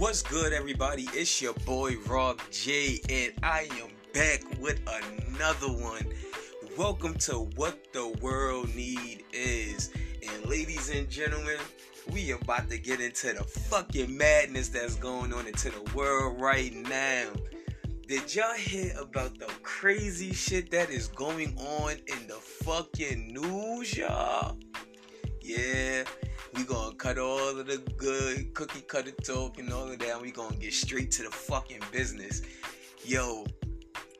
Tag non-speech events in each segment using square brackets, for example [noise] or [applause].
What's good, everybody? It's your boy Rob J, and I am back with another one. Welcome to What the World Need Is. And ladies and gentlemen, we about to get into the fucking madness that's going on into the world right now. Did y'all hear about the crazy shit that is going on in the fucking news, y'all? Yeah, we gonna cut all of the good cookie cutter talk and all of that. And we gonna get straight to the fucking business. Yo,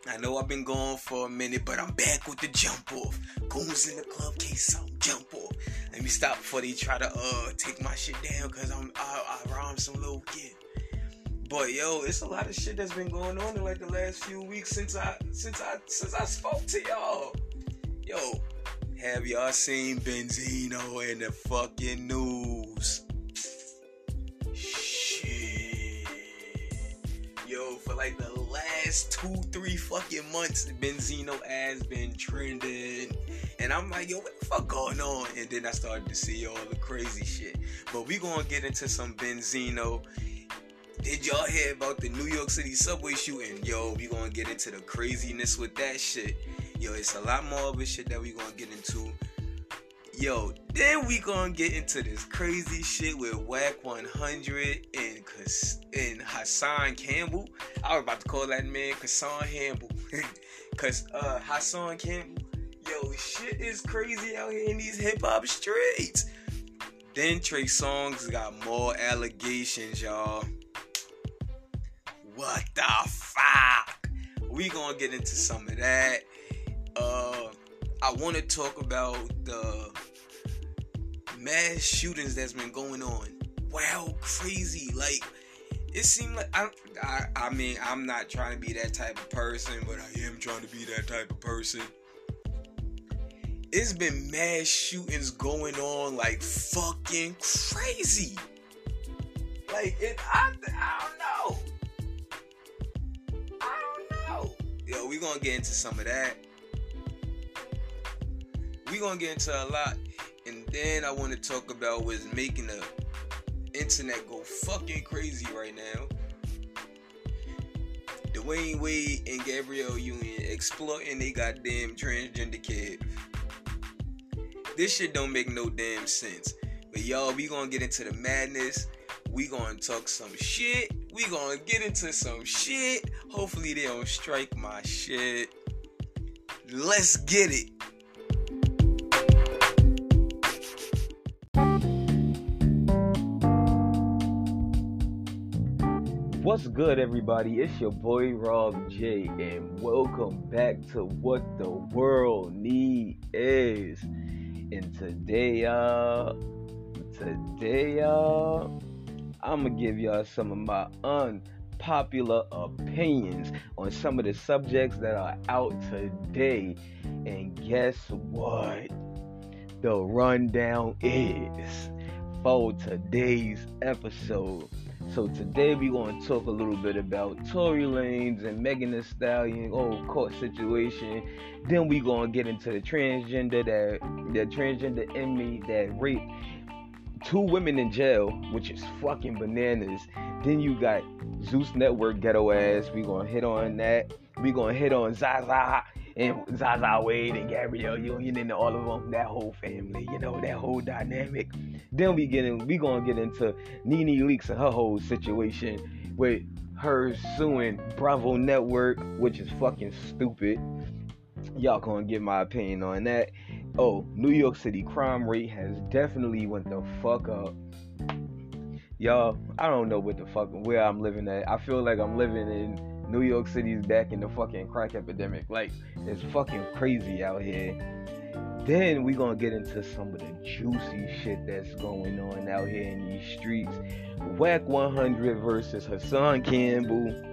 I know I've been gone for a minute, but I'm back with the jump off. Goons in the club, case some jump off. Let me stop before they try to uh take my shit down, cause I'm I, I rhyme some little kid. But yo, it's a lot of shit that's been going on in like the last few weeks since I since I since I spoke to y'all. Yo, have y'all seen Benzino in the fucking news? Shit. Yo, for like the last two, three fucking months, Benzino has been trending. And I'm like, yo, what the fuck going on? And then I started to see all the crazy shit. But we gonna get into some Benzino. Did y'all hear about the New York City subway shooting? Yo, we gonna get into the craziness with that shit. Yo, it's a lot more of a shit that we gonna get into. Yo, then we gonna get into this crazy shit with Wack 100 and and Hassan Campbell. I was about to call that man Hassan Campbell, [laughs] cause uh Hassan Campbell. Yo, shit is crazy out here in these hip hop streets. Then Trey Songz got more allegations, y'all. What the fuck? We gonna get into some of that. Uh, I want to talk about the mass shootings that's been going on. Wow, crazy! Like it seemed like I, I, I mean, I'm not trying to be that type of person, but I am trying to be that type of person. It's been mass shootings going on like fucking crazy. Like it, I, I don't know. Yo, we gonna get into some of that. We gonna get into a lot, and then I want to talk about what's making the internet go fucking crazy right now. Dwyane Wade and Gabrielle Union exploiting they goddamn transgender kid. This shit don't make no damn sense. But y'all, we gonna get into the madness. We gonna talk some shit. We gonna get into some shit. Hopefully they don't strike my shit. Let's get it. What's good, everybody? It's your boy Rob J, and welcome back to What the World Need Is. And today, y'all, today, y'all, I'm gonna give y'all some of my unpopular opinions on some of the subjects that are out today. And guess what? The rundown is for today's episode. So today we're going to talk a little bit about Tory Lanez and Megan Thee Stallion, oh court situation. Then we going to get into the transgender that the transgender inmate that raped two women in jail, which is fucking bananas. Then you got Zeus Network ghetto ass. We gonna hit on that. We gonna hit on Zaza and Zaza Wade and Gabrielle Union and all of them, that whole family, you know, that whole dynamic. Then we get in, we gonna get into Nene Leakes and her whole situation with her suing Bravo Network, which is fucking stupid. Y'all gonna get my opinion on that. Oh, New York City crime rate has definitely went the fuck up. Y'all, I don't know what the fuck where I'm living at. I feel like I'm living in New York City's back in the fucking crack epidemic. Like it's fucking crazy out here. Then we gonna get into some of the juicy shit that's going on out here in these streets. Whack 100 versus Hassan Campbell.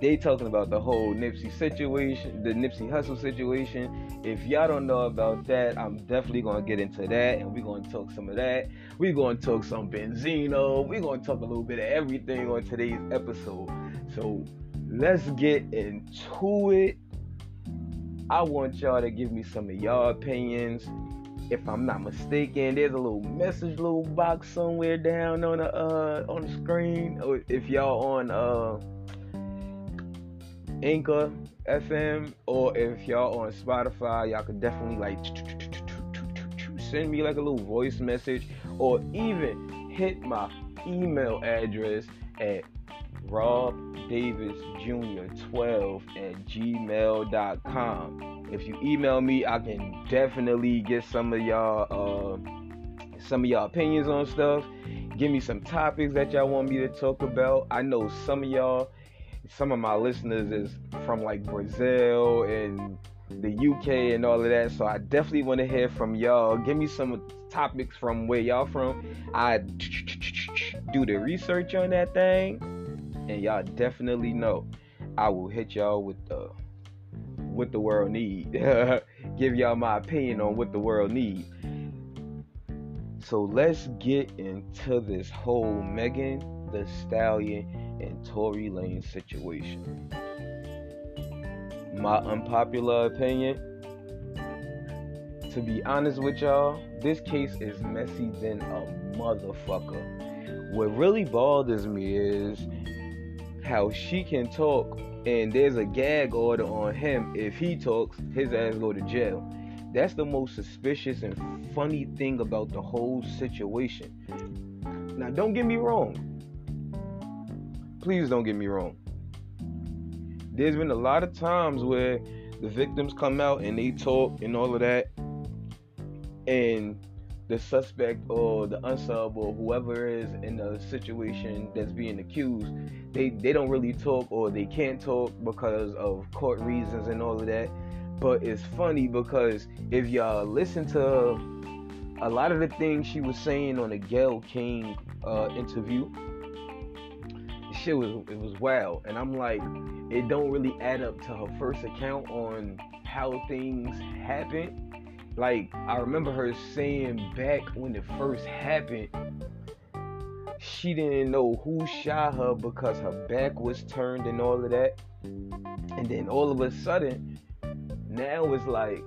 They talking about the whole Nipsey situation, the Nipsey Hussle situation. If y'all don't know about that, I'm definitely gonna get into that, and we're gonna talk some of that. We're gonna talk some Benzino. We're gonna talk a little bit of everything on today's episode. So let's get into it. I want y'all to give me some of y'all opinions. if I'm not mistaken, there's a little message little box somewhere down on the uh on the screen. Or if y'all on uh Anchor FM or if y'all on Spotify, y'all could definitely like send me like a little voice message or even hit my email address at robdavisjr12 at gmail.com. If you email me, I can definitely get some of y'all uh, some of y'all opinions on stuff. Give me some topics that y'all want me to talk about. I know some of y'all, some of my listeners is from like Brazil and the UK and all of that. So I definitely want to hear from y'all. Give me some topics from where y'all from. I do the research on that thing, and y'all definitely know I will hit y'all with the what the world need. [laughs] Give y'all my opinion on what the world need. So let's get into this whole Megan Thee Stallion and Tory Lane situation. My unpopular opinion, to be honest with y'all, this case is messy than a motherfucker. What really bothers me is how she can talk and there's a gag order on him. If he talks, his ass go to jail. That's the most suspicious and funny thing about the whole situation. Now, don't get me wrong. Please don't get me wrong. There's been a lot of times where the victims come out and they talk and all of that, and the suspect or the unsub or whoever is in the situation that's being accused, they they don't really talk or they can't talk because of court reasons and all of that. But it's funny because if y'all listen to a lot of the things she was saying on the Gayle King uh, interview, shit was it was wild, and I'm like, it don't really add up to her first account on how things happened like I remember her saying back when it first happened, she didn't know who shot her because her back was turned and all of that. And then all of a sudden, now it's like,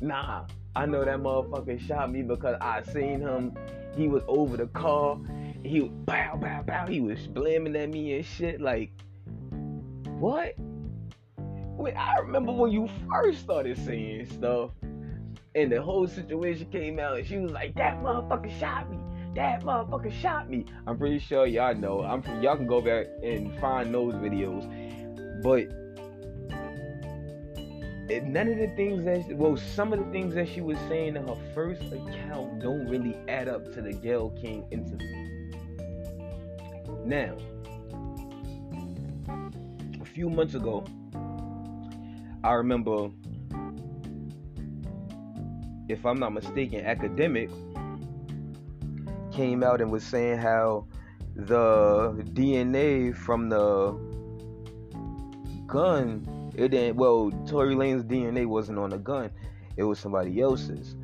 nah, I know that motherfucker shot me because I seen him. He was over the car. He bow, bow, bow. He was blaming at me and shit. Like, what? Wait, I remember when you first started saying stuff and the whole situation came out and she was like, that motherfucker shot me. That motherfucker shot me. I'm pretty sure y'all know. I'm y'all can go back and find those videos. But none of the things that well, some of the things that she was saying in her first account don't really add up to the Gayle King interview. Now, a few months ago, I remember if I'm not mistaken, academic came out and was saying how the DNA from the gun, it didn't, well, Tory Lane's DNA wasn't on the gun, it was somebody else's.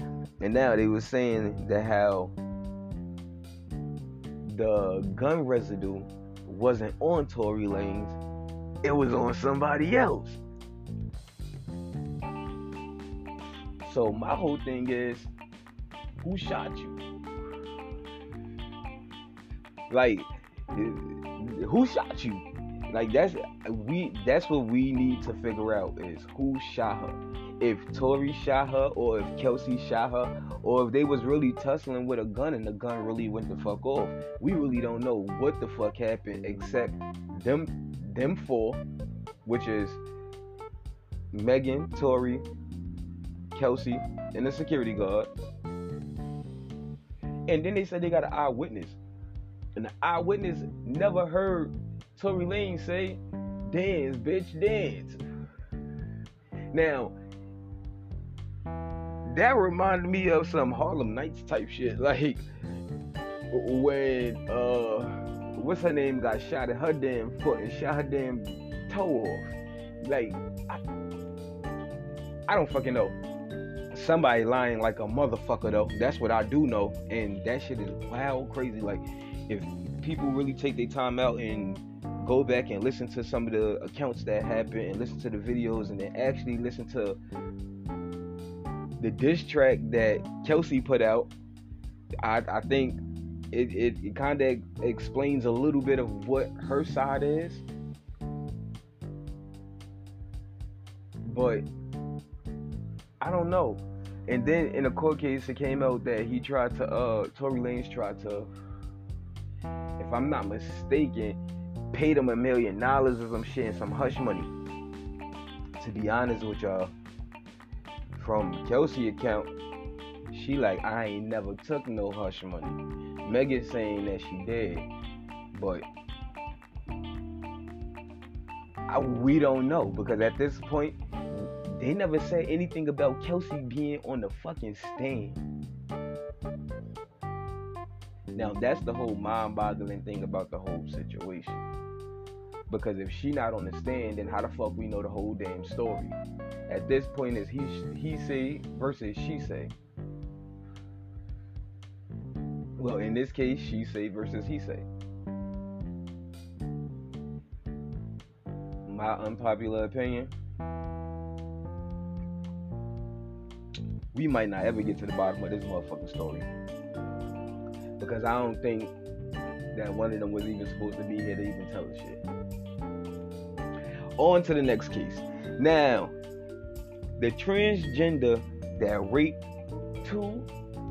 And now they were saying that how the gun residue wasn't on Tory Lane's, it was on somebody else. So my whole thing is, who shot you? Like, who shot you? Like that's we that's what we need to figure out is who shot her. If Tory shot her or if Kelsey shot her or if they was really tussling with a gun and the gun really went the fuck off. We really don't know what the fuck happened except them them four, which is Megan, Tory, Kelsey, and the security guard. And then they said they got an eyewitness. And the eyewitness never heard Tory Lane say, dance, bitch, dance. Now, that reminded me of some Harlem Nights type shit. [laughs] Like when uh what's her name got shot at her damn foot and shot her damn toe off. Like I, I don't fucking know somebody lying like a motherfucker though. That's what I do know, and that shit is wild crazy. Like if people really take their time out and go back and listen to some of the accounts that happened and listen to the videos and then actually listen to the diss track that Kelsey put out, I, I think it, it, it kind of explains a little bit of what her side is. But I don't know. And then in a court case, it came out that he tried to, uh, Tory Lanez tried to, if I'm not mistaken, paid him a million dollars or some shit and some hush money. To be honest with y'all, from Kelsey account, she like I ain't never took no hush money. Megan saying that she did, but I, we don't know because at this point they never said anything about Kelsey being on the fucking stand. Now that's the whole mind-boggling thing about the whole situation. Because if she not on the stand, then how the fuck we know the whole damn story? At this point, is he he say versus she say. Well, in this case, she say versus he say. My unpopular opinion. We might not ever get to the bottom of this motherfucking story. Because I don't think that one of them was even supposed to be here to even tell the shit. On to the next case. Now, the transgender that raped two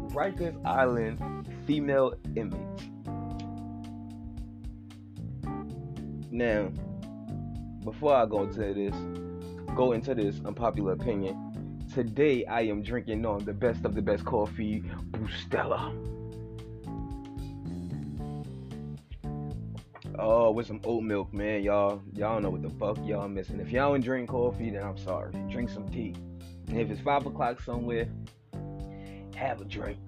Rikers Island female inmates. Now, before I go into this, go into this unpopular opinion. Today I am drinking on the best of the best coffee, Bustelo. Oh, with some oat milk, man. Y'all, y'all know what the fuck y'all missing. If y'all don't drink coffee, then I'm sorry. Drink some tea. And if it's five o'clock somewhere, have a drink.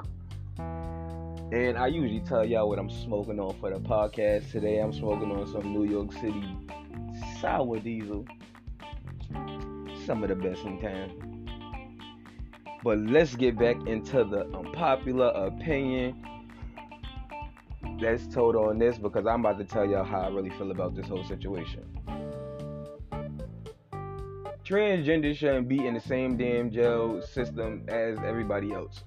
And I usually tell y'all what I'm smoking on for the podcast. Today I'm smoking on some New York City sour diesel. Some of the best in town. But let's get back into the unpopular opinion that's told on this because I'm about to tell y'all how I really feel about this whole situation. Transgender shouldn't be in the same damn jail system as everybody else.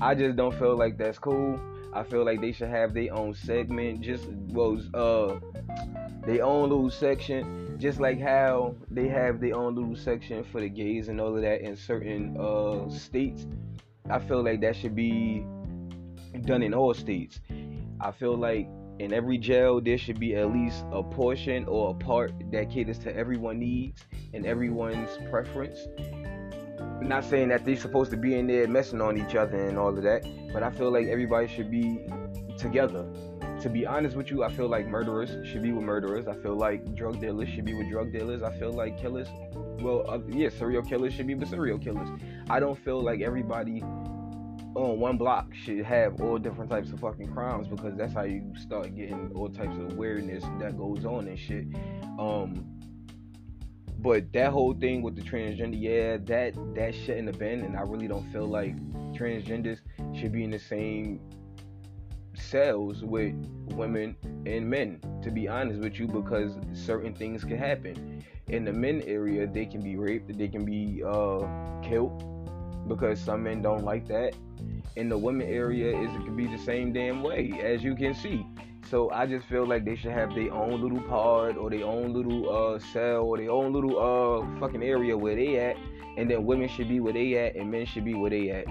I just don't feel like that's cool. I feel like they should have their own segment, just well, uh, their own little section, just like how they have their own little section for the gays and all of that in certain uh states. I feel like that should be done in all states. I feel like in every jail there should be at least a portion or a part that caters to everyone's needs and everyone's preference. I'm not saying that they're supposed to be in there messing on each other and all of that, but I feel like everybody should be together. To be honest with you, I feel like murderers should be with murderers. I feel like drug dealers should be with drug dealers. I feel like killers, well, uh, yeah, serial killers should be with serial killers. I don't feel like everybody on one block should have all different types of fucking crimes because that's how you start getting all types of awareness that goes on and shit. Um, but that whole thing with the transgender, yeah, that that shouldn't have been, and I really don't feel like transgenders should be in the same cells with women and men. To be honest with you, because certain things can happen. In the men area, they can be raped, they can be uh, killed because some men don't like that. In the women area, is it could be the same damn way, as you can see. So I just feel like they should have their own little pod or their own little uh, cell or their own little uh, fucking area where they at, and then women should be where they at and men should be where they at.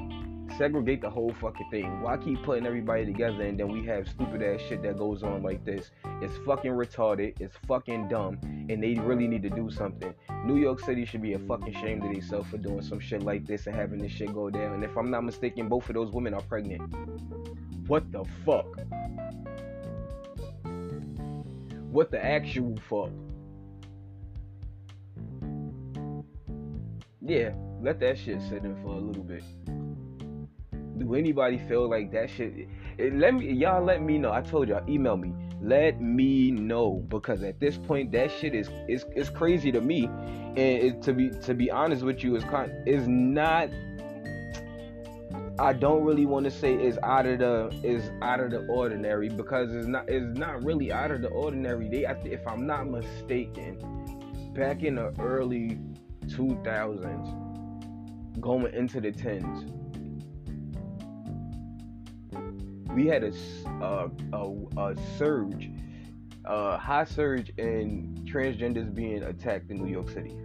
Segregate the whole fucking thing. Why keep putting everybody together and then we have stupid ass shit that goes on like this? It's fucking retarded. It's fucking dumb, and they really need to do something. New York City should be a fucking shame to themselves for doing some shit like this and having this shit go down. And if I'm not mistaken, both of those women are pregnant. What the fuck? What the actual fuck? Yeah, let that shit sit in for a little bit. Do anybody feel like that shit? It, let me, y'all, let me know. I told y'all, email me. Let me know because at this point, that shit is is is crazy to me. And it, to be to be honest with you, is kind is not I don't really want to say is out of the is out of the ordinary because it's not it's not really out of the ordinary. They, if I'm not mistaken, back in the early 2000s, going into the tens. We had a, uh, a, a surge, a high surge in transgenders being attacked in New York City.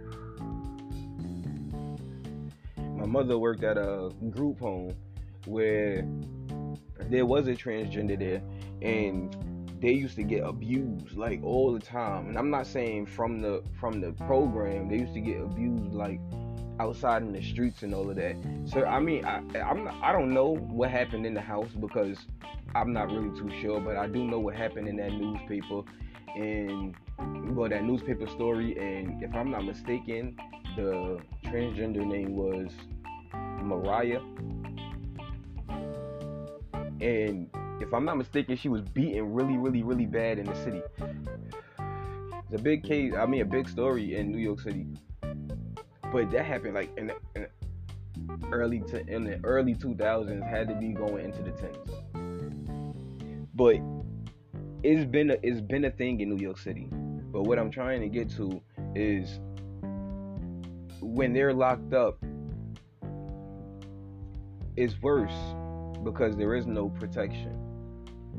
My mother worked at a group home where there was a transgender there, and they used to get abused like all the time. And I'm not saying from the from the program, they used to get abused like outside in the streets and all of that. So I mean, I I'm not, I don't know what happened in the house because I'm not really too sure, but I do know what happened in that newspaper and well that newspaper story. And if I'm not mistaken, the transgender name was Mariah and if I'm not mistaken, she was beaten really, really, really bad in the city. It's a big case. I mean, a big story in New York City. But that happened like in the, in early to in the early 2000s. Had to be going into the tens. But it's been a, it's been a thing in New York City. But what I'm trying to get to is when they're locked up, it's worse because there is no protection.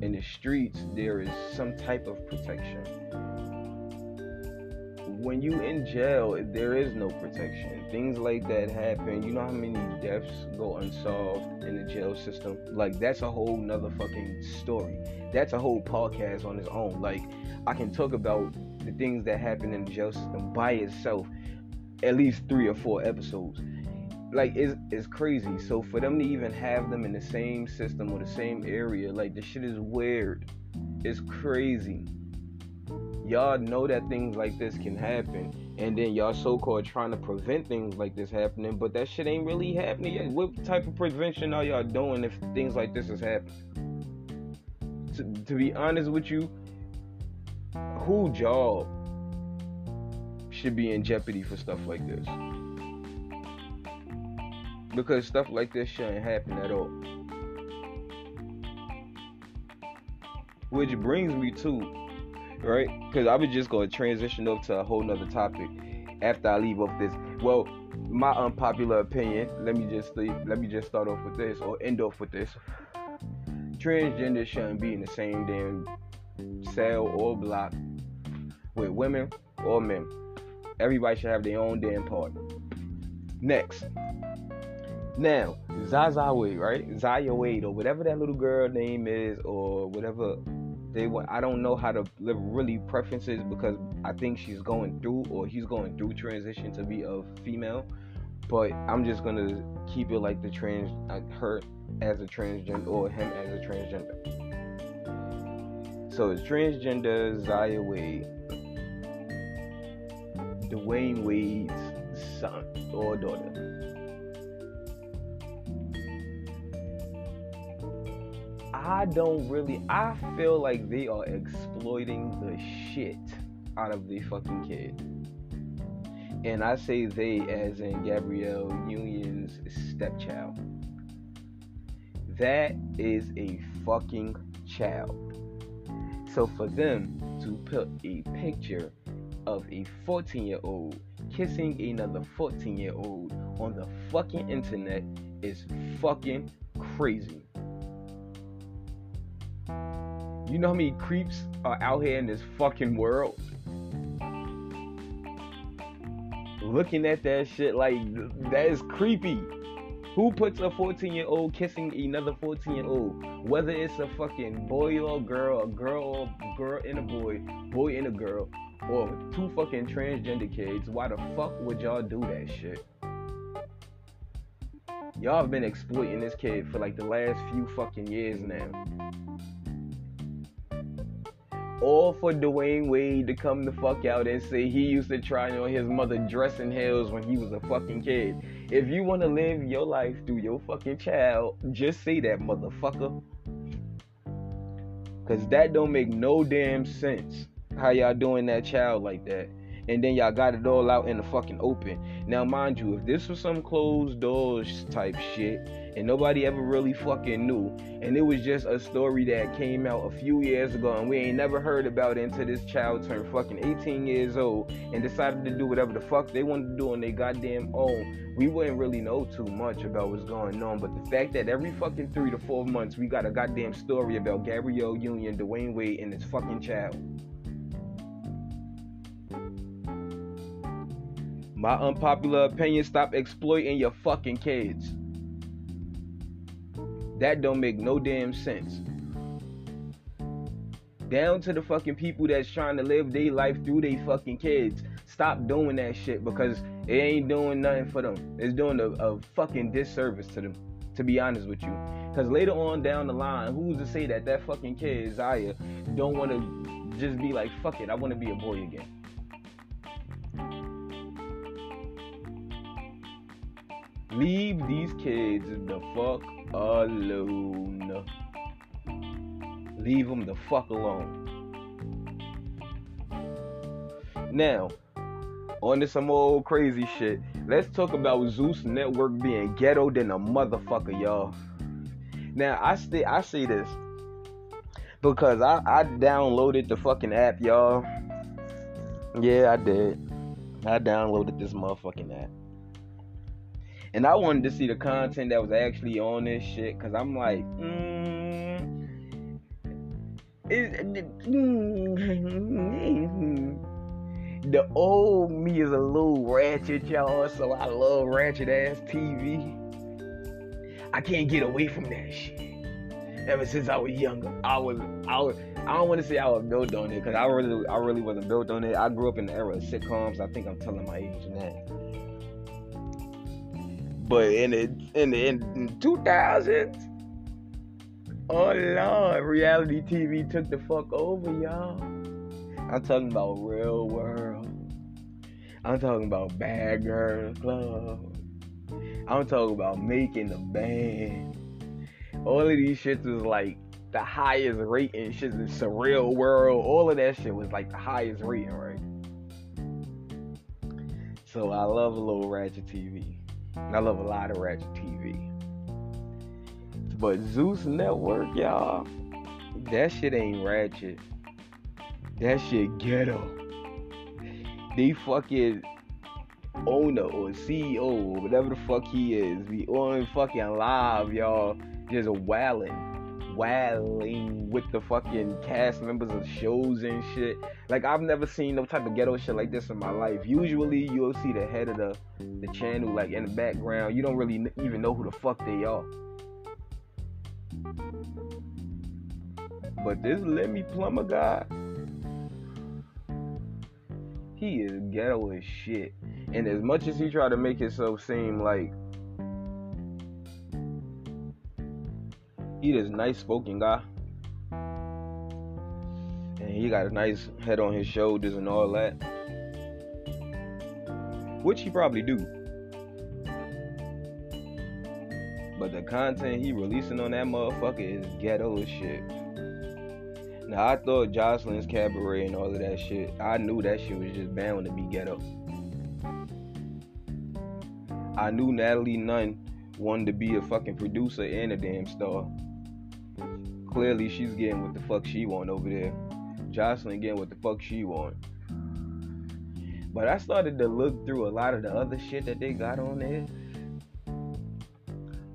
In the streets, there is some type of protection. When you in jail, there is no protection. Things like that happen. You know how many deaths go unsolved in the jail system? Like that's a whole nother fucking story. That's a whole podcast on its own. Like I can talk about the things that happen in the jail system by itself at least three or four episodes like it's, it's crazy. So for them to even have them in the same system or the same area, like the shit is weird. It's crazy. Y'all know that things like this can happen, and then y'all so-called trying to prevent things like this happening, but that shit ain't really happening yet. What type of prevention are y'all doing if things like this is happening? To, to be honest with you, who job should be in jeopardy for stuff like this? because stuff like this shouldn't happen at all. Which brings me to, right? Because I was just going to transition up to a whole nother topic after I leave off this. Well, my unpopular opinion. Let me just let me just start off with this or end off with this. Transgender shouldn't be in the same damn cell or block with women or men. Everybody should have their own damn part. Next, now, Zaza Wade, right? Zaya Wade, or whatever that little girl name is, or whatever they want. I don't know how to really preferences because I think she's going through, or he's going through transition to be a female. But I'm just gonna keep it like the trans, uh, her as a transgender, or him as a transgender. So it's transgender Zaya Wade, Dwyane Wade's son or daughter. I don't really. I feel like they are exploiting the shit out of the fucking kid. And I say they as in Gabrielle Union's stepchild. That is a fucking child. So for them to put a picture of a 14 year old kissing another 14 year old on the fucking internet is fucking crazy. You know how many creeps are out here in this fucking world? Looking at that shit like that is creepy. Who puts a 14 year old kissing another 14 year old? Whether it's a fucking boy or girl, a girl or girl and a boy, boy and a girl, or two fucking transgender kids, why the fuck would y'all do that shit? Y'all have been exploiting this kid for like the last few fucking years now all for Dwyane Wade to come the fuck out and say he used to try on his mother dressing heels when he was a fucking kid. If you want to live your life through your fucking child, just say that, motherfucker. Cause that don't make no damn sense. How y'all doing that child like that? And then y'all got it all out in the fucking open. Now, mind you, if this was some closed doors type shit and nobody ever really fucking knew, and it was just a story that came out a few years ago and we ain't never heard about it until this child turned fucking 18 years old and decided to do whatever the fuck they wanted to do on their goddamn own, we wouldn't really know too much about what's going on. But the fact that every fucking three to four months we got a goddamn story about Gabrielle Union, Dwyane Wade, and his fucking child. My unpopular opinion, stop exploiting your fucking kids. That don't make no damn sense. Down to the fucking people that's trying to live their life through their fucking kids. Stop doing that shit because it ain't doing nothing for them. It's doing a, a fucking disservice to them, to be honest with you. Because later on down the line, who's to say that that fucking kid, Zaya, don't want to just be like, fuck it, I want to be a boy again. Leave these kids the fuck alone. Leave them the fuck alone. Now, on to some old crazy shit. Let's talk about Zeus Network being ghetto than a motherfucker, y'all. Now, I stay, I say this because I, I downloaded the fucking app, y'all. Yeah, I did. I downloaded this motherfucking app. And I wanted to see the content that was actually on this shit, cause I'm like, mm, the old me is a little ratchet, y'all. So I love ratchet ass TV. I can't get away from that shit. Ever since I was younger, I was, I was, I don't want to say I was built on it, cause I really, I really wasn't built on it. I grew up in the era of sitcoms. I think I'm telling my age now. But in the in in 2000s, oh lord, reality TV took the fuck over, y'all. I'm talking about real world. I'm talking about Bad Girls Club. I'm talking about making the band. All of these shits was like the highest rating shit in surreal world. All of that shit was like the highest rating, right? So I love a little ratchet TV. I love a lot of Ratchet TV. But Zeus Network, y'all, that shit ain't Ratchet. That shit ghetto. They fucking owner or CEO or whatever the fuck he is be on fucking live, y'all, just wailing wailing with the fucking cast members of shows and shit. Like I've never seen no type of ghetto shit like this in my life. Usually you'll see the head of the the channel like in the background. You don't really even know who the fuck they are. But this Lemmy Plummer guy, he is ghetto as shit. And as much as he tried to make himself seem like he is nice spoken guy. And he got a nice head on his shoulders and all that. Which he probably do. But the content he releasing on that motherfucker is ghetto as shit. Now I thought Joseline's cabaret and all of that shit. I knew that shit was just bound to be ghetto. I knew Natalie Nunn wanted to be a fucking producer and a damn star clearly she's getting what the fuck she want over there. Joseline getting what the fuck she want. But I started to look through a lot of the other shit that they got on there.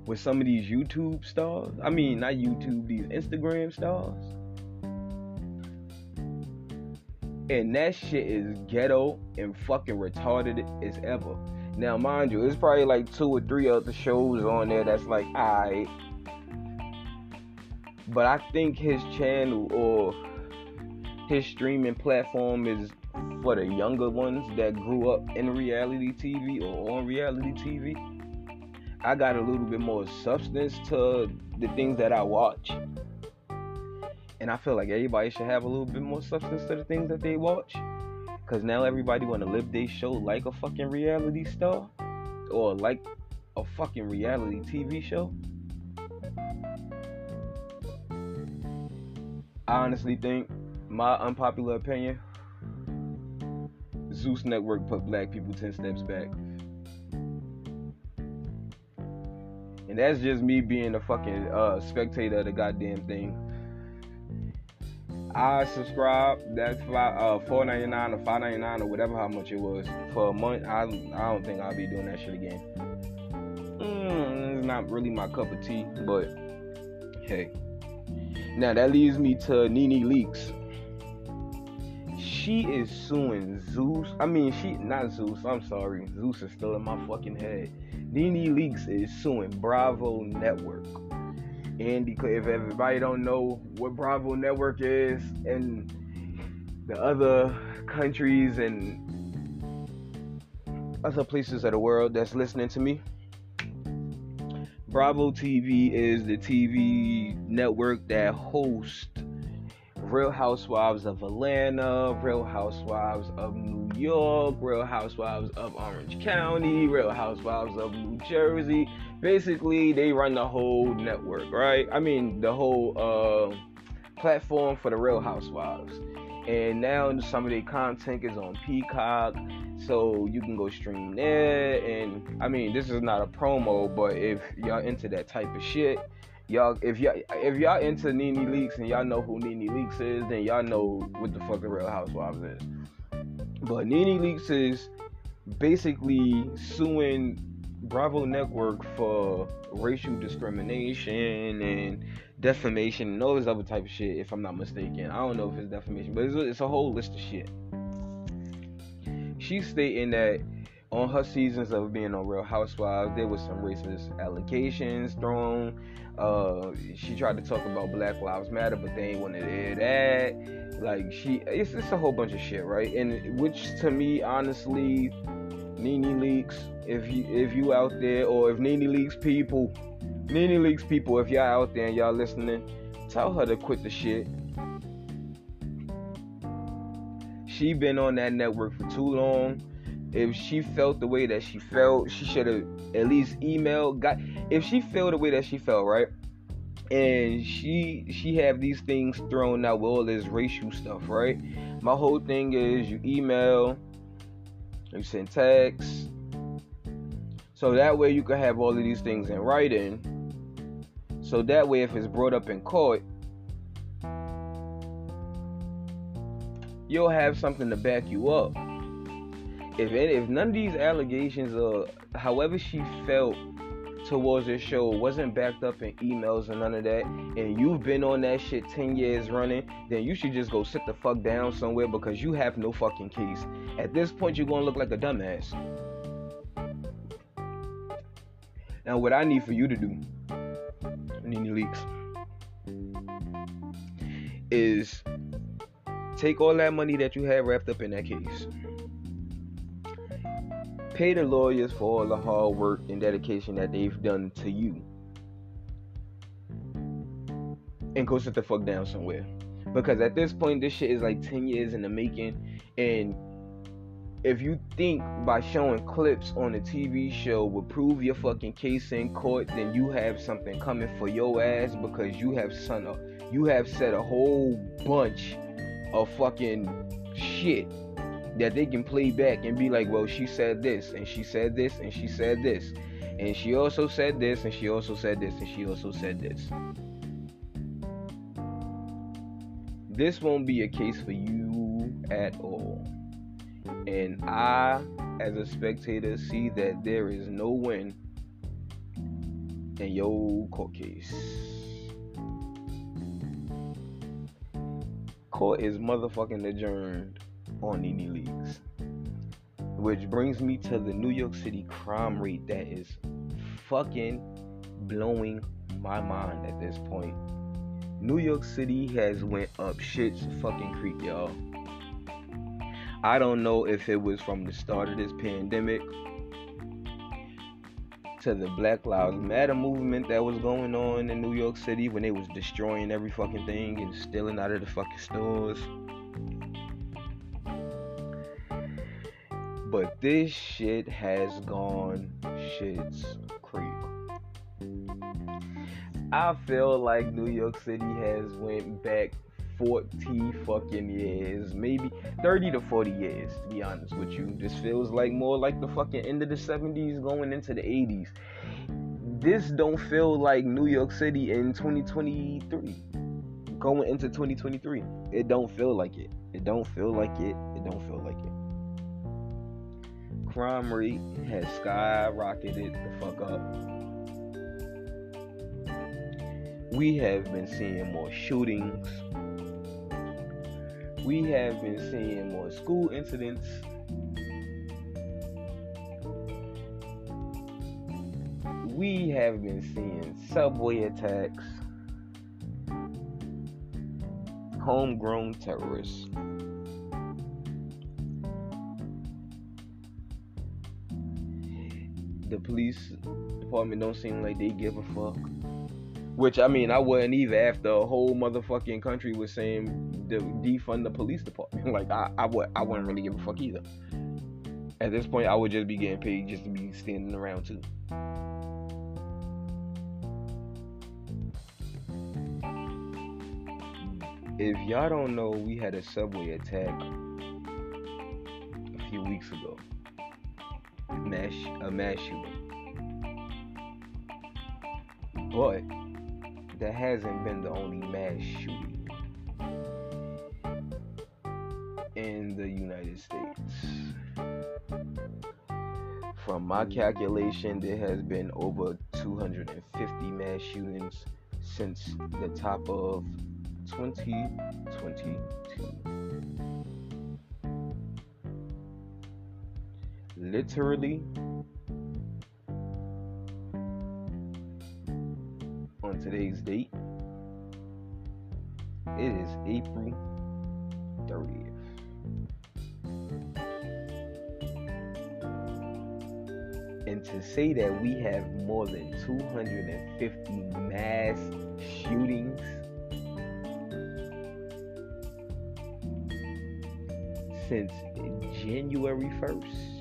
With some of these YouTube stars. I mean, not YouTube, these Instagram stars. And that shit is ghetto and fucking retarded as ever. Now, mind you, there's probably like two or three other shows on there that's like, alright but I think his channel or his streaming platform is for the younger ones that grew up in reality TV or on reality TV. I got a little bit more substance to the things that I watch. And I feel like everybody should have a little bit more substance to the things that they watch. Cause now everybody wanna live their show like a fucking reality star. Or like a fucking reality TV show. I honestly think, my unpopular opinion, Zeus Network put black people 10 steps back. And that's just me being a fucking uh, spectator of the goddamn thing. I subscribe. That's five, uh, four ninety nine or five ninety nine or whatever how much it was for a month. I I don't think I'll be doing that shit again. Mm, it's not really my cup of tea, but hey. Now that leads me to Nene Leakes. She is suing Zeus. I mean, she not Zeus. I'm sorry. Zeus is still in my fucking head. Nene Leakes is suing Bravo Network. And if everybody don't know what Bravo Network is and the other countries and other places of the world that's listening to me, Bravo TV is the TV network that hosts Real Housewives of Atlanta, Real Housewives of New York, Real Housewives of Orange County, Real Housewives of New Jersey. Basically, they run the whole network, right? I mean, the whole uh, platform for the Real Housewives. And now some of their content is on Peacock, so you can go stream there. And I mean, this is not a promo, but if y'all into that type of shit, y'all if y'all if y'all into Nene Leakes and y'all know who Nene Leakes is, then y'all know what the fuck the Real Housewives is. But Nene Leakes is basically suing Bravo Network for racial discrimination and defamation and all this other type of shit. If I'm not mistaken, I don't know if it's defamation, but it's a, it's a whole list of shit. She's stating that on her seasons of being on Real Housewives, there was some racist allegations thrown. Uh, she tried to talk about Black Lives Matter, but they ain't want to hear that. Like she, it's just a whole bunch of shit, right? And which to me, honestly, Nene Leakes, if you if you out there, or if Nene Leakes people, Nene Leakes people, if y'all out there and y'all listening, tell her to quit the shit. She been on that network for too long if she felt the way that she felt, she should have at least emailed. Got if she felt the way that she felt, right? And she she have these things thrown out with all this racial stuff, right? My whole thing is you email, you send text, so that way you can have all of these things in writing. So that way, if it's brought up in court, you'll have something to back you up if if none of these allegations or however she felt towards this show wasn't backed up in emails and none of that, and you've been on that shit 10 years running, then you should just go sit the fuck down somewhere because you have no fucking case. At this point, you're gonna look like a dumbass. Now, what I need for you to do, Nene Leakes is take all that money that you have wrapped up in that case Pay the lawyers for all the hard work and dedication that they've done to you. And go sit the fuck down somewhere. Because at this point, this shit is like 10 years in the making. And if you think by showing clips on a TV show will prove your fucking case in court, then you have something coming for your ass because you have son you have said a whole bunch of fucking shit that they can play back and be like, well, she said this, and she said this, and she said this, and she also said this, and she also said this, and she also said this. This won't be a case for you at all. And I, as a spectator, see that there is no win in your court case. Court is motherfucking adjourned on Nene Leakes. Which brings me to the New York City crime rate that is fucking blowing my mind at this point. New York City has went up shit's fucking creek, y'all. I don't know if it was from the start of this pandemic to the Black Lives Matter movement that was going on in New York City when they was destroying every fucking thing and stealing out of the fucking stores. But this shit has gone shit's creek. I feel like New York City has went back 40 fucking years, maybe 30 to 40 years, to be honest with you. This feels like more like the fucking end of the 70s going into the 80s. This don't feel like New York City in 2023. Going into 2023. It don't feel like it. It don't feel like it. It don't feel like it. Crime rate has skyrocketed the fuck up we have been seeing more shootings. We have been seeing more school incidents. We have been seeing subway attacks, homegrown terrorists. The police department don't seem like they give a fuck. Which I mean, I wouldn't either. After a whole motherfucking country was saying to defund the police department, [laughs] like I, I would, I wouldn't really give a fuck either. At this point, I would just be getting paid just to be standing around too. If y'all don't know, we had a subway attack a few weeks ago. Mass, a mass shooting. But that hasn't been the only mass shooting in the United States. From my calculation, there has been over 250 mass shootings since the top of 2022. Literally, today's date, it is April 30th. And to say that we have more than 250 mass shootings since January 1st.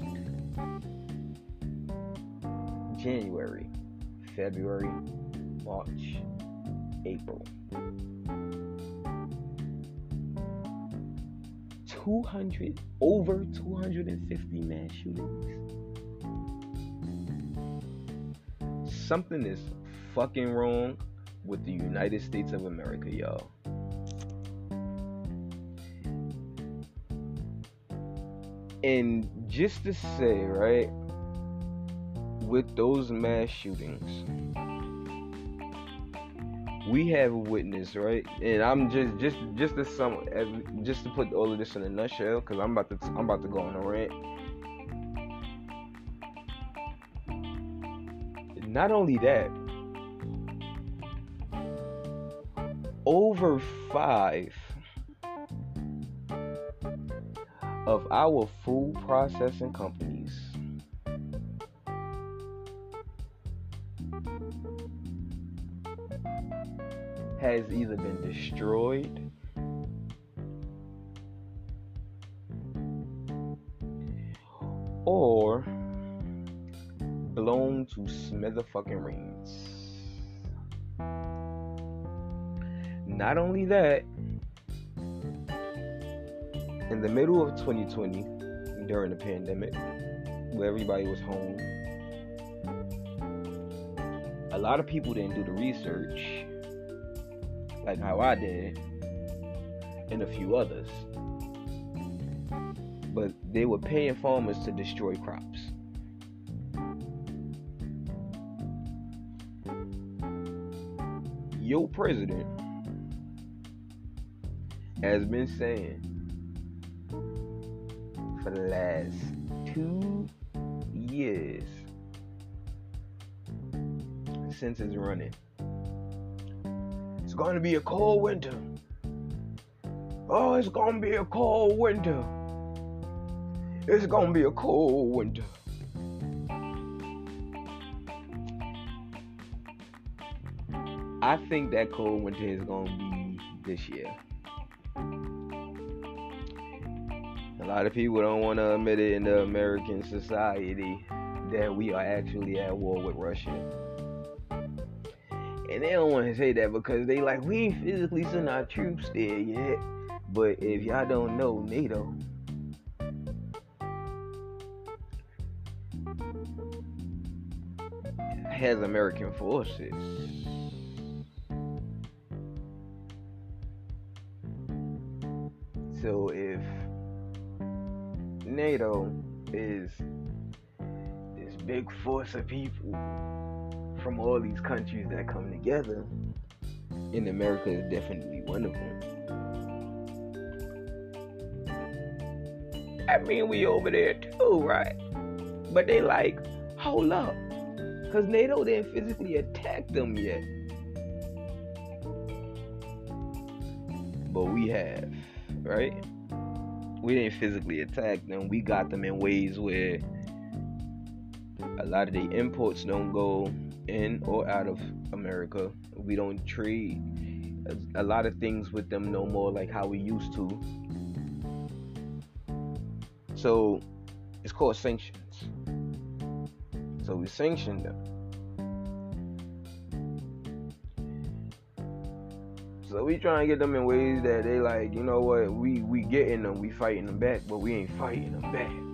January, February, March, April. 200, over 250 mass shootings. Something is fucking wrong with the United States of America, y'all. And just to say, right, with those mass shootings, we have witnessed, right? And I'm just just just to sum just to put all of this in a nutshell, because I'm about to I'm about to go on a rant. Not only that, over five of our food processing companies has either been destroyed or blown to fucking rings. Not only that, in the middle of 2020, during the pandemic, where everybody was home, a lot of people didn't do the research like how I did, and a few others. But they were paying farmers to destroy crops. Your president has been saying for the last two years since his running going to be a cold winter. Oh, it's going to be a cold winter. It's going to be a cold winter. I think that cold winter is going to be this year. A lot of people don't want to admit it in the American society that we are actually at war with Russia. And they don't want to say that because they like we ain't physically sent our troops there yet. But if y'all don't know, NATO has American forces. So if NATO is this big force of people from all these countries that come together, and America is definitely one of them. I mean, we over there too, right? But they like, hold up. Because NATO didn't physically attack them yet. But we have, right? We didn't physically attack them. We got them in ways where a lot of the imports don't go in or out of America. We don't trade a lot of things with them no more like how we used to. So it's called sanctions. So we sanctioned them. So we try and get them in ways that they like, you know what, we we getting them, we fighting them back, but we ain't fighting them back.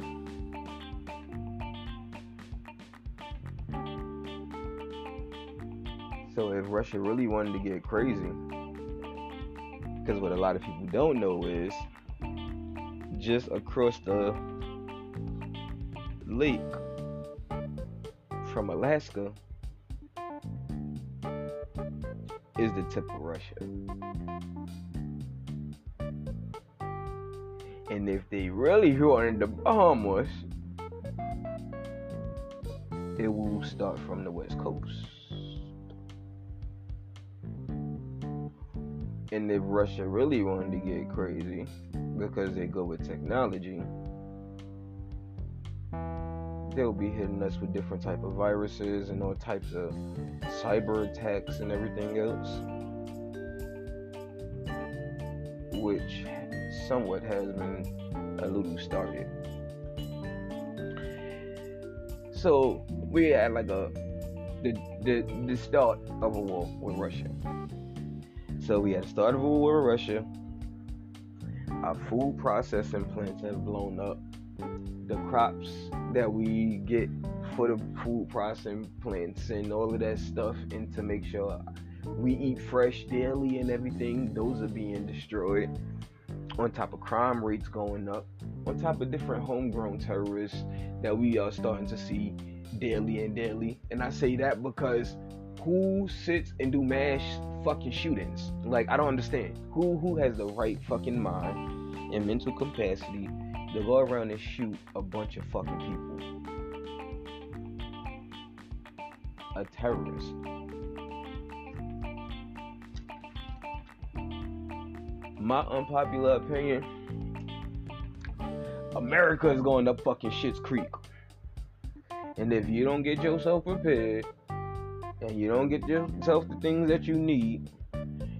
So if Russia really wanted to get crazy, because what a lot of people don't know is just across the lake from Alaska is the tip of Russia. And if they really wanted to bomb us, it will start from the west coast. And if Russia really wanted to get crazy, because they go with technology, they'll be hitting us with different type of viruses and all types of cyber attacks and everything else which somewhat has been a little started. So we had like a the, the the start of a war with Russia so we had the start of a war with Russia. Our food processing plants have blown up. The crops that we get for the food processing plants and all of that stuff and to make sure we eat fresh daily and everything those are being destroyed. On top of crime rates going up. On top of different homegrown terrorists that we are starting to see daily and daily. And i say that because who sits and do mass fucking shootings like i don't understand who who has the right fucking mind and mental capacity to go around and shoot a bunch of fucking people. A terrorist. My unpopular opinion America is going to fucking shit's creek. And if you don't get yourself prepared and you don't get yourself the things that you need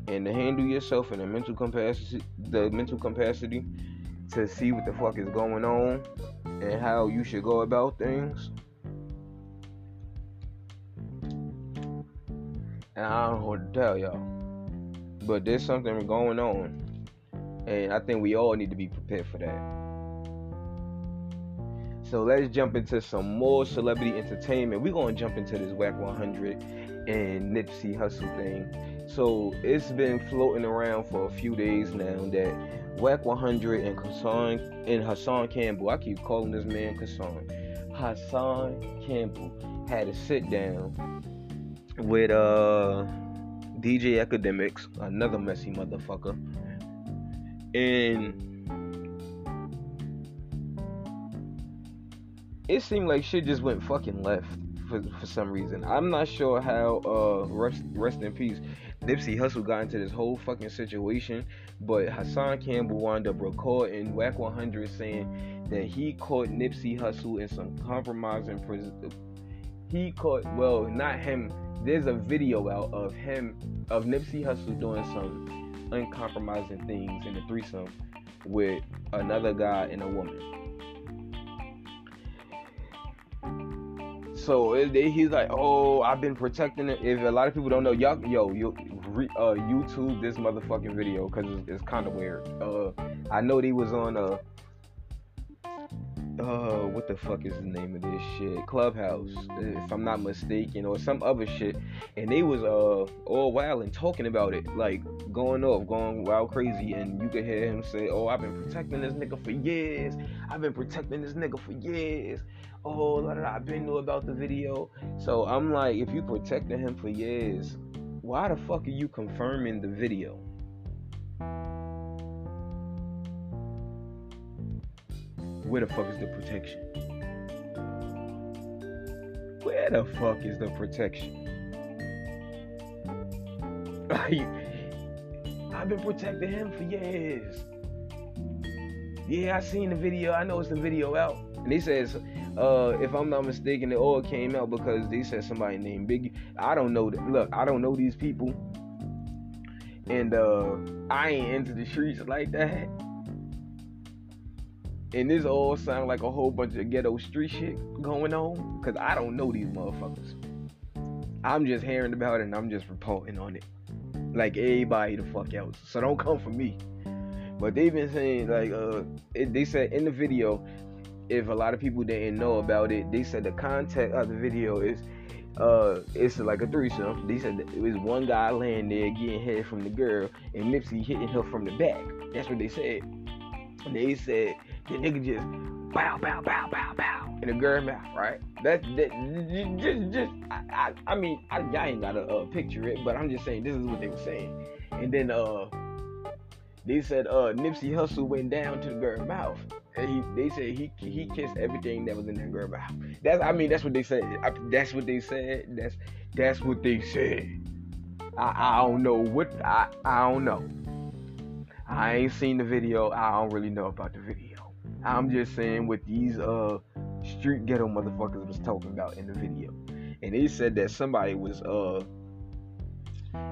and to handle yourself in the mental capacity the mental capacity to see what the fuck is going on and how you should go about things. And I don't know what to tell y'all. But there's something going on. And I think we all need to be prepared for that. So let's jump into some more celebrity entertainment. We're gonna jump into this Wack 100 and Nipsey Hussle thing. So it's been floating around for a few days now that Wack 100 and Hassan and Hassan Campbell. I keep calling this man Hassan. Hassan Campbell had a sit down with uh DJ Akademiks, another messy motherfucker. And it seemed like shit just went fucking left for, for some reason. I'm not sure how uh rest rest in peace Nipsey Hussle got into this whole fucking situation, but Hassan Campbell wound up recording Wack 100 saying that he caught Nipsey Hussle in some compromising prison. He caught, well, not him. There's a video out of him, of Nipsey Hussle doing some uncompromising things in the threesome with another guy and a woman. So he's like, oh, I've been protecting it. If a lot of people don't know, y'all, yo, re, uh, YouTube this motherfucking video because it's, it's kind of weird. Uh, I know he was on uh, uh, what the fuck is the name of this shit? Clubhouse, if I'm not mistaken, or some other shit. And they was uh all wild and talking about it, like going off, going wild crazy. And you could hear him say, "Oh, I've been protecting this nigga for years. I've been protecting this nigga for years." Oh, la, la, I've been knew about the video. So I'm like, if you protecting him for years, why the fuck are you confirming the video? Where the fuck is the protection? Where the fuck is the protection? [laughs] I've been protecting him for years. Yeah, I seen the video. I know it's the video out. And he says, uh, if I'm not mistaken, it all came out because they said somebody named Biggie. I don't know. Look, I don't know these people, and uh, I ain't into the streets like that. And this all sound like a whole bunch of ghetto street shit going on, cause I don't know these motherfuckers. I'm just hearing about it and I'm just reporting on it, like everybody the fuck else. So don't come for me. But they've been saying like, uh, it, they said in the video if a lot of people didn't know about it, they said the context of the video is uh it's like a threesome. They said it was one guy laying there getting head from the girl and Nipsey hitting her from the back. That's what they said. They said the nigga just bow bow bow bow bow in the girl mouth, right? That that just just I, I, I mean I, I ain't gotta uh, picture it, but I'm just saying this is what they were saying. And then uh they said uh Nipsey Hussle went down to the girl mouth and he, they said he he kissed everything that was in that girl mouth. That's I mean that's what they said. I, that's what they said. That's that's what they said. I, I don't know what I I don't know. I ain't seen the video. I don't really know about the video. I'm just saying what these uh street ghetto motherfuckers was talking about in the video, and they said that somebody was uh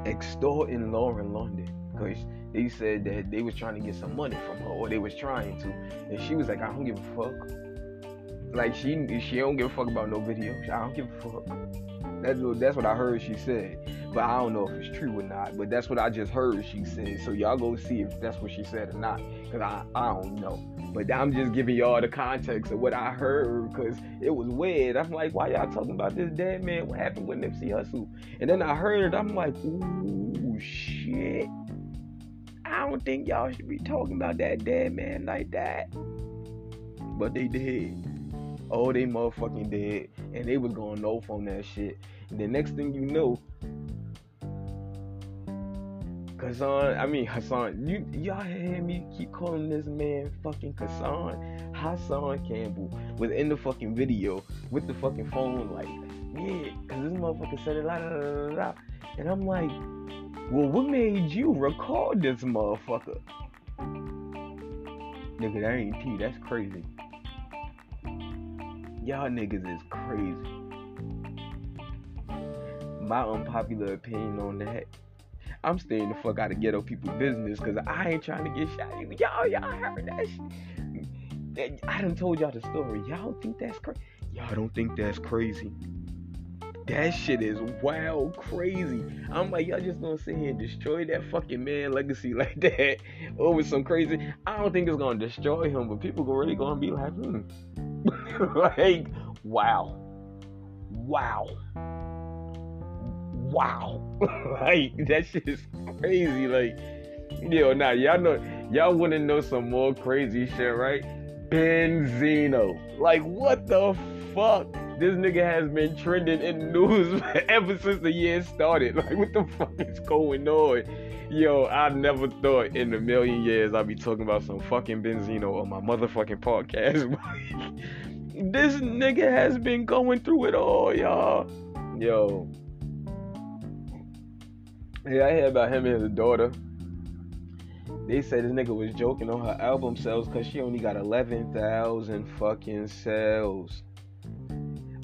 extorting Lauren London because they said that they was trying to get some money from her, or they was trying to, and she was like, I don't give a fuck. Like she she don't give a fuck about no video. I don't give a fuck. That's what that's what I heard she said, but I don't know if it's true or not. But that's what I just heard she said. So y'all go see if that's what she said or not, cause I I don't know. But I'm just giving y'all the context of what I heard, cause it was weird. I'm like, why y'all talking about this dead man? What happened with Nipsey Hussle? And then I heard it. I'm like, ooh shit. I don't think y'all should be talking about that dead man like that. But they did. Oh, they motherfucking did. And they was going off on that shit. And the next thing you know, Hassan, I mean Hassan, you y'all hear me keep calling this man fucking Hassan, Hassan Campbell was in the fucking video with the fucking phone like, yeah, cause this motherfucker said it la la la, and I'm like, well, what made you record this motherfucker? Nigga, that ain't T. That's crazy. Y'all niggas is crazy. My unpopular opinion on that. I'm staying the fuck out of ghetto people business because I ain't trying to get shot. Y'all, y'all heard that shit. I done told y'all the story. Y'all think that's crazy? Y'all don't think that's crazy? That shit is wild crazy. I'm like, y'all just gonna sit here and destroy that fucking man legacy [laughs] like that over some crazy. I don't think it's gonna destroy him, but people really gonna be like, hmm. [laughs] like, wow. Wow. Wow. [laughs] like, that shit is crazy. Like, yo, now y'all know, y'all wanna know some more crazy shit, right? Benzino. Like, what the fuck? this nigga has been trending in the news [laughs] ever since the year started. [laughs] Like, what the fuck is going on? Yo, I never thought in a million years I'd be talking about some fucking Benzino on my motherfucking podcast. [laughs] this nigga has been going through it all, y'all. Yo. Yeah, I hear about him and his daughter. They said this nigga was joking on her album sales because she only got 11,000 fucking sales.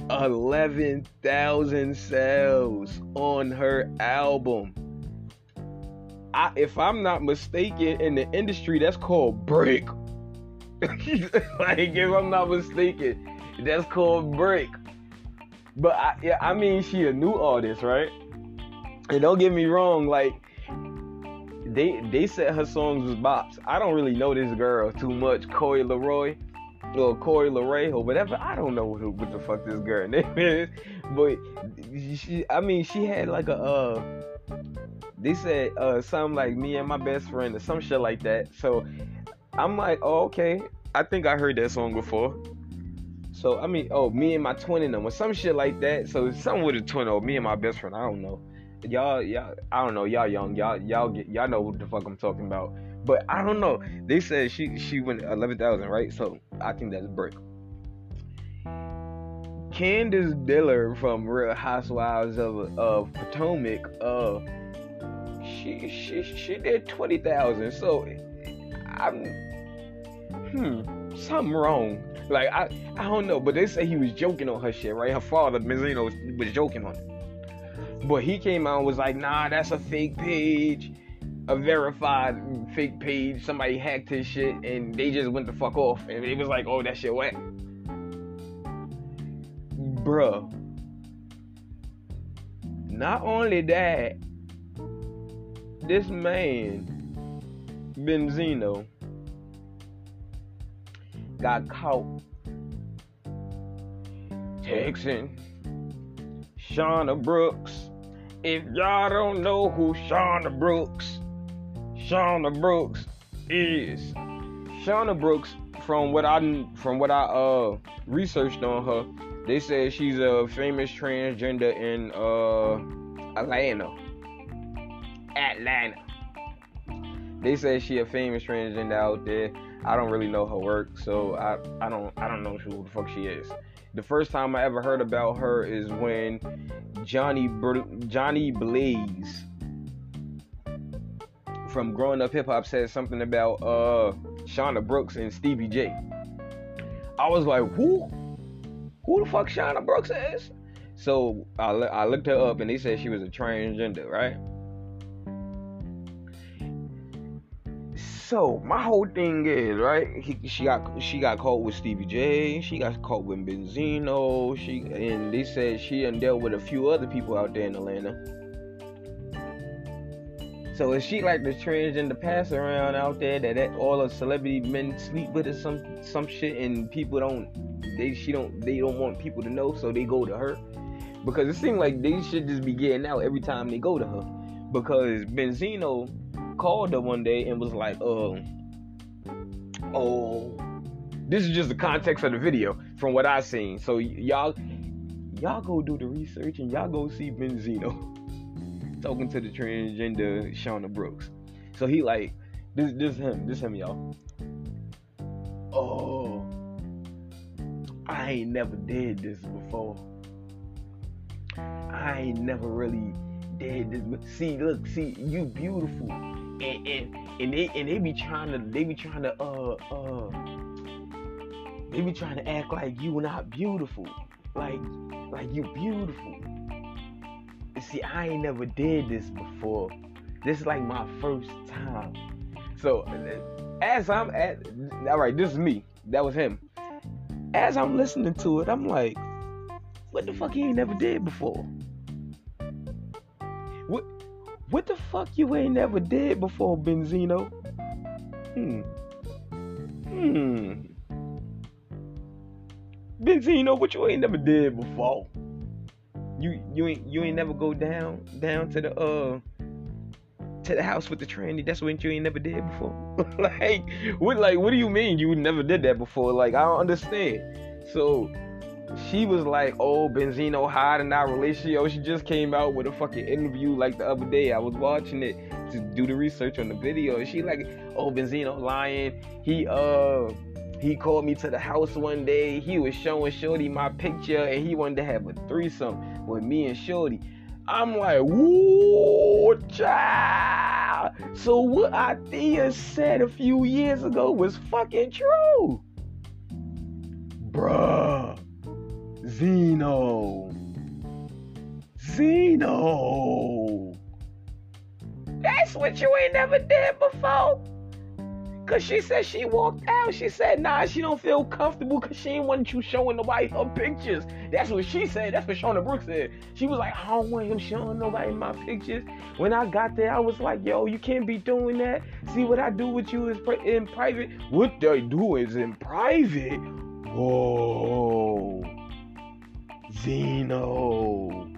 11,000 sales on her album. I, if I'm not mistaken, in the industry, that's called break. [laughs] like, if I'm not mistaken, that's called break. but I, yeah, I mean, she a new artist, right? And don't get me wrong, like they they said her songs was bops. I don't really know this girl too much, Coi Leray or Corey Leray or whatever. I don't know what, what the fuck this girl [laughs] name is, but she, I mean, she had like a uh, they said uh something like me and my best friend or some shit like that. So I'm like, oh okay, I think I heard that song before. So I mean, oh, me and my twin in them or some shit like that. So something with a twin or me and my best friend. I don't know. Y'all, y'all, I don't know. Y'all young. Y'all, y'all get, y'all know what the fuck I'm talking about. But I don't know. They said she she went eleven thousand, right? So I think that's a break. Candiace Dillard from Real Housewives of of Potomac, uh, she she she did twenty thousand. So I'm hmm something wrong. Like I I don't know, but they say he was joking on her shit, right? Her father Benzino was joking on it. But he came out and was like, nah, that's a fake page, a verified fake page. Somebody hacked his shit and they just went the fuck off. And it was like, oh, that shit whack. Bruh. Not only that, this man, Benzino, got caught texting Shauna Brooks. If y'all don't know who Shauna Brooks, Shauna Brooks is. Shauna Brooks, from what I from what I uh researched on her, they said she's a famous transgender in uh Atlanta. Atlanta. They say she a famous transgender out there. I don't really know her work, so I I don't I don't know who the fuck she is. The first time I ever heard about her is when Johnny Br- Jhonni Blaze from Growing Up Hip Hop said something about uh Shauna Brooks and Stevie J. I was like, who? Who the fuck Shauna Brooks is? So I, I looked her up and they said she was a transgender, right? So my whole thing is right. He, she got she got caught with Stevie J. She got caught with Benzino. She and they said she and dealt with a few other people out there in Atlanta. So is she like the transgender pass around out there that, that all the celebrity men sleep with or some some shit and people don't they she don't they don't want people to know so they go to her? Because it seems like they should just be getting out every time they go to her. Because Benzino called her one day and was like, "Oh, oh, this is just the context of the video from what I seen. So y- y'all, y'all go do the research and y'all go see Benzino [laughs] talking to the transgender Shauna Brooks. So he like, this, this him, this him, y'all. Oh, I ain't never did this before. I ain't never really did this. But see, look, see, you beautiful and and and they and they be trying to they be trying to uh uh they be trying to act like you not beautiful, like like you beautiful. See, I ain't never did this before. This is like my first time. So as I'm at, all right, this is me. That was him. As I'm listening to it, I'm like, what the fuck he ain't never did before? What what the fuck you ain't never did before, Benzino? Hmm. Hmm. Benzino, what you ain't never did before? You you ain't you ain't never go down down to the uh to the house with the tranny. That's what you ain't never did before. [laughs] like what like what do you mean you never did that before? Like I don't understand. So she was like, "Oh, Benzino hot in our relationship." She just came out with a fucking interview like the other day. I was watching it to do the research on the video. She like, "Oh, Benzino lying. He uh." He called me to the house one day. He was showing Shorty my picture and he wanted to have a threesome with me and Shorty. I'm like, whoa, child. So what Althea said a few years ago was fucking true. Bruh. Zeno. Zeno. That's what you ain't never did before. Cause she said she walked out. She said, nah, she don't feel comfortable because she didn't want you showing nobody her pictures. That's what she said. That's what Shauna Brooks said. She was like, I don't want him showing nobody my pictures. When I got there, I was like, yo, you can't be doing that. See what I do with you is in private. What they do is in private. Whoa. Zeno.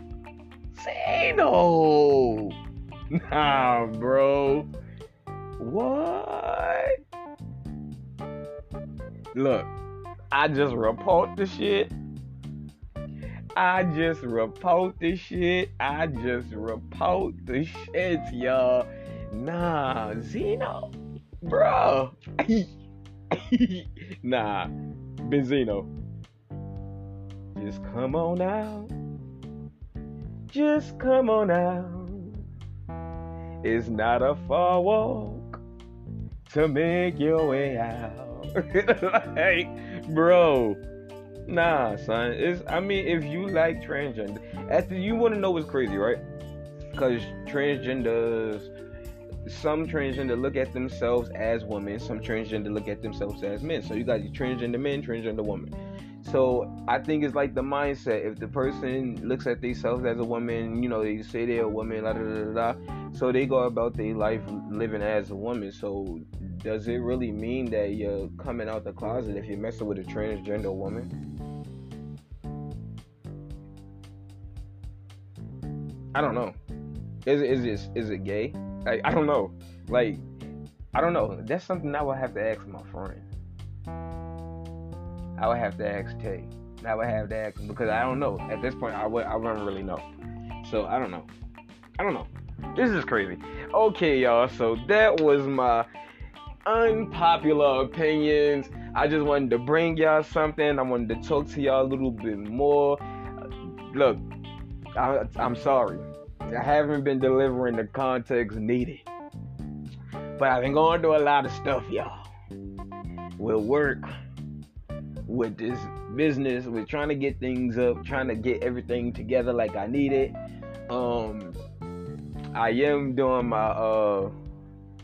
Zeno. [laughs] Nah, bro. What? Look, I just report the shit. I just report the shit. I just report the shit, y'all. Nah, Zeno, bro. [laughs] nah, Benzino. Just come on out. Just come on out. It's not a far walk to make your way out. [laughs] like, bro, nah, son. It's I mean, if you like transgender, after you want to know what's crazy, right? Because transgenders, some transgender look at themselves as women, some transgender look at themselves as men. So you got your transgender men, transgender women. So I think it's like the mindset. If the person looks at themselves as a woman, you know, they say they're a woman, da da da da. So they go about their life living as a woman. So does it really mean that you're coming out the closet if you're messing with a transgender woman? I don't know. Is is this is it gay? Like, I don't know. Like I don't know. That's something I would have to ask my friend. I would have to ask Tay. I would have to ask him because I don't know. At this point, I would I wouldn't really know. So I don't know. I don't know. This is crazy. Okay, y'all. So that was my unpopular opinions. I just wanted to bring y'all something. I wanted to talk to y'all a little bit more. Look, I, I'm sorry. I haven't been delivering the context needed. But I've been going through a lot of stuff, y'all. With work, with this business, with trying to get things up, trying to get everything together like I need it. Um, I am doing my uh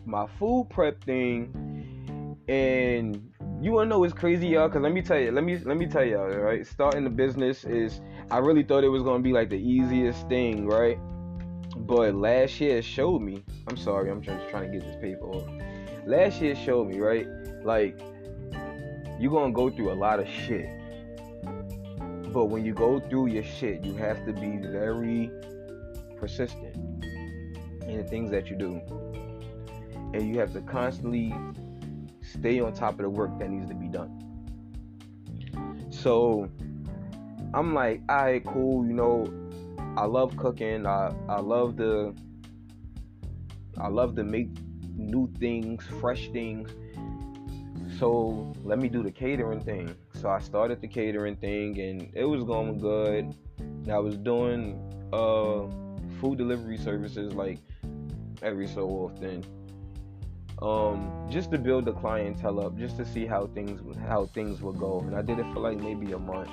my food prep thing, and you wanna know what's crazy, y'all? Cause let me tell you, let me let me tell y'all, right? Starting the business is I really thought it was gonna be like the easiest thing, right? But last year showed me. I'm sorry, I'm just trying to get this paper off. Last year showed me, right? Like you're gonna go through a lot of shit. But when you go through your shit, you have to be very persistent in the things that you do. And you have to constantly stay on top of the work that needs to be done. So I'm like, all right, cool, you know, I love cooking. I, I love the I love to make new things, fresh things. So let me do the catering thing. So I started the catering thing and it was going good. I was doing uh food delivery services like every so often. Um, just to build the clientele up, just to see how things how things would go. And I did it for like maybe a month.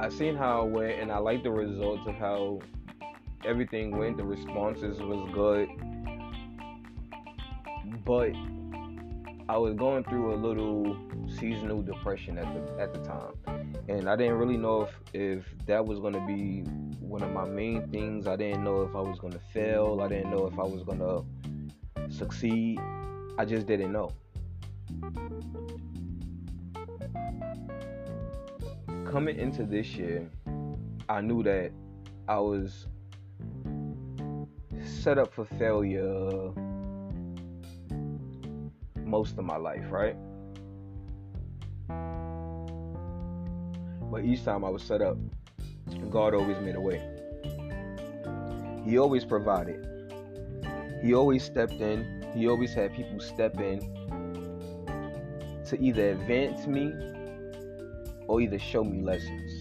I seen how it went, and I like the results of how everything went. The responses was good, but I was going through a little seasonal depression at the at the time, and I didn't really know if if that was gonna be one of my main things. I didn't know if I was gonna fail. I didn't know if I was gonna succeed. I just didn't know. Coming into this year, I knew that I was set up for failure most of my life, right? But each time I was set up, God always made a way. He always provided. He always stepped in. He always had people step in to either advance me or either show me lessons.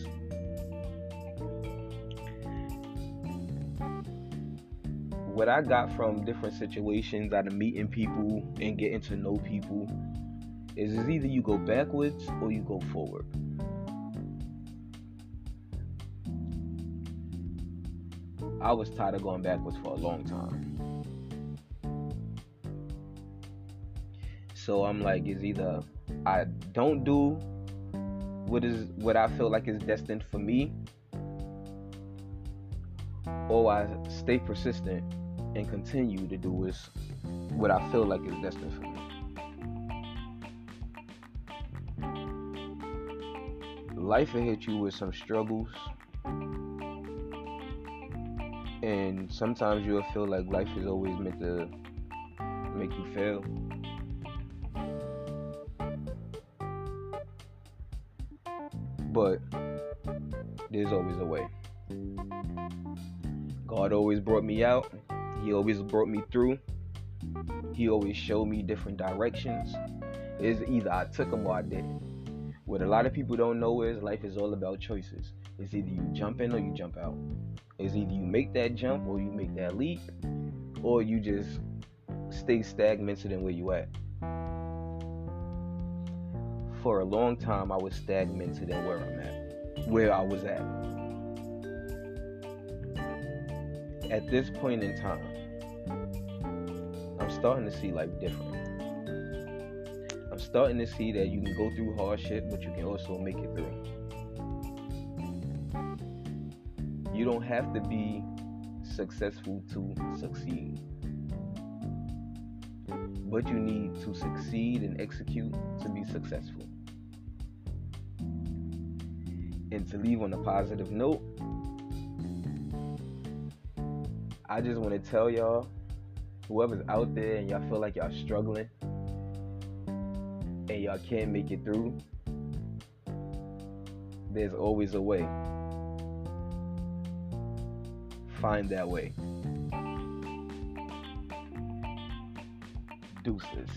What I got from different situations out of meeting people and getting to know people is, is either you go backwards or you go forward. I was tired of going backwards for a long time. So I'm like, it's either I don't do what is what I feel like is destined for me, or I stay persistent and continue to do what's, what I feel like is destined for me. Life will hit you with some struggles, and sometimes you'll feel like life is always meant to make you fail. But there's always a way. God always brought me out. He always brought me through. He always showed me different directions. It's either I took them or I didn't. What a lot of people don't know is life is all about choices. It's either you jump in or you jump out. It's either you make that jump or you make that leap, or you just stay stagnated in where you at. For a long time, I was stagnated in where I'm at, where I was at. At this point in time, I'm starting to see life different. I'm starting to see that you can go through hardship, but you can also make it through. You don't have to be successful to succeed. But you need to succeed and execute to be successful. And to leave on a positive note, I just want to tell y'all, whoever's out there and y'all feel like y'all struggling and y'all can't make it through, there's always a way. Find that way. Deuces.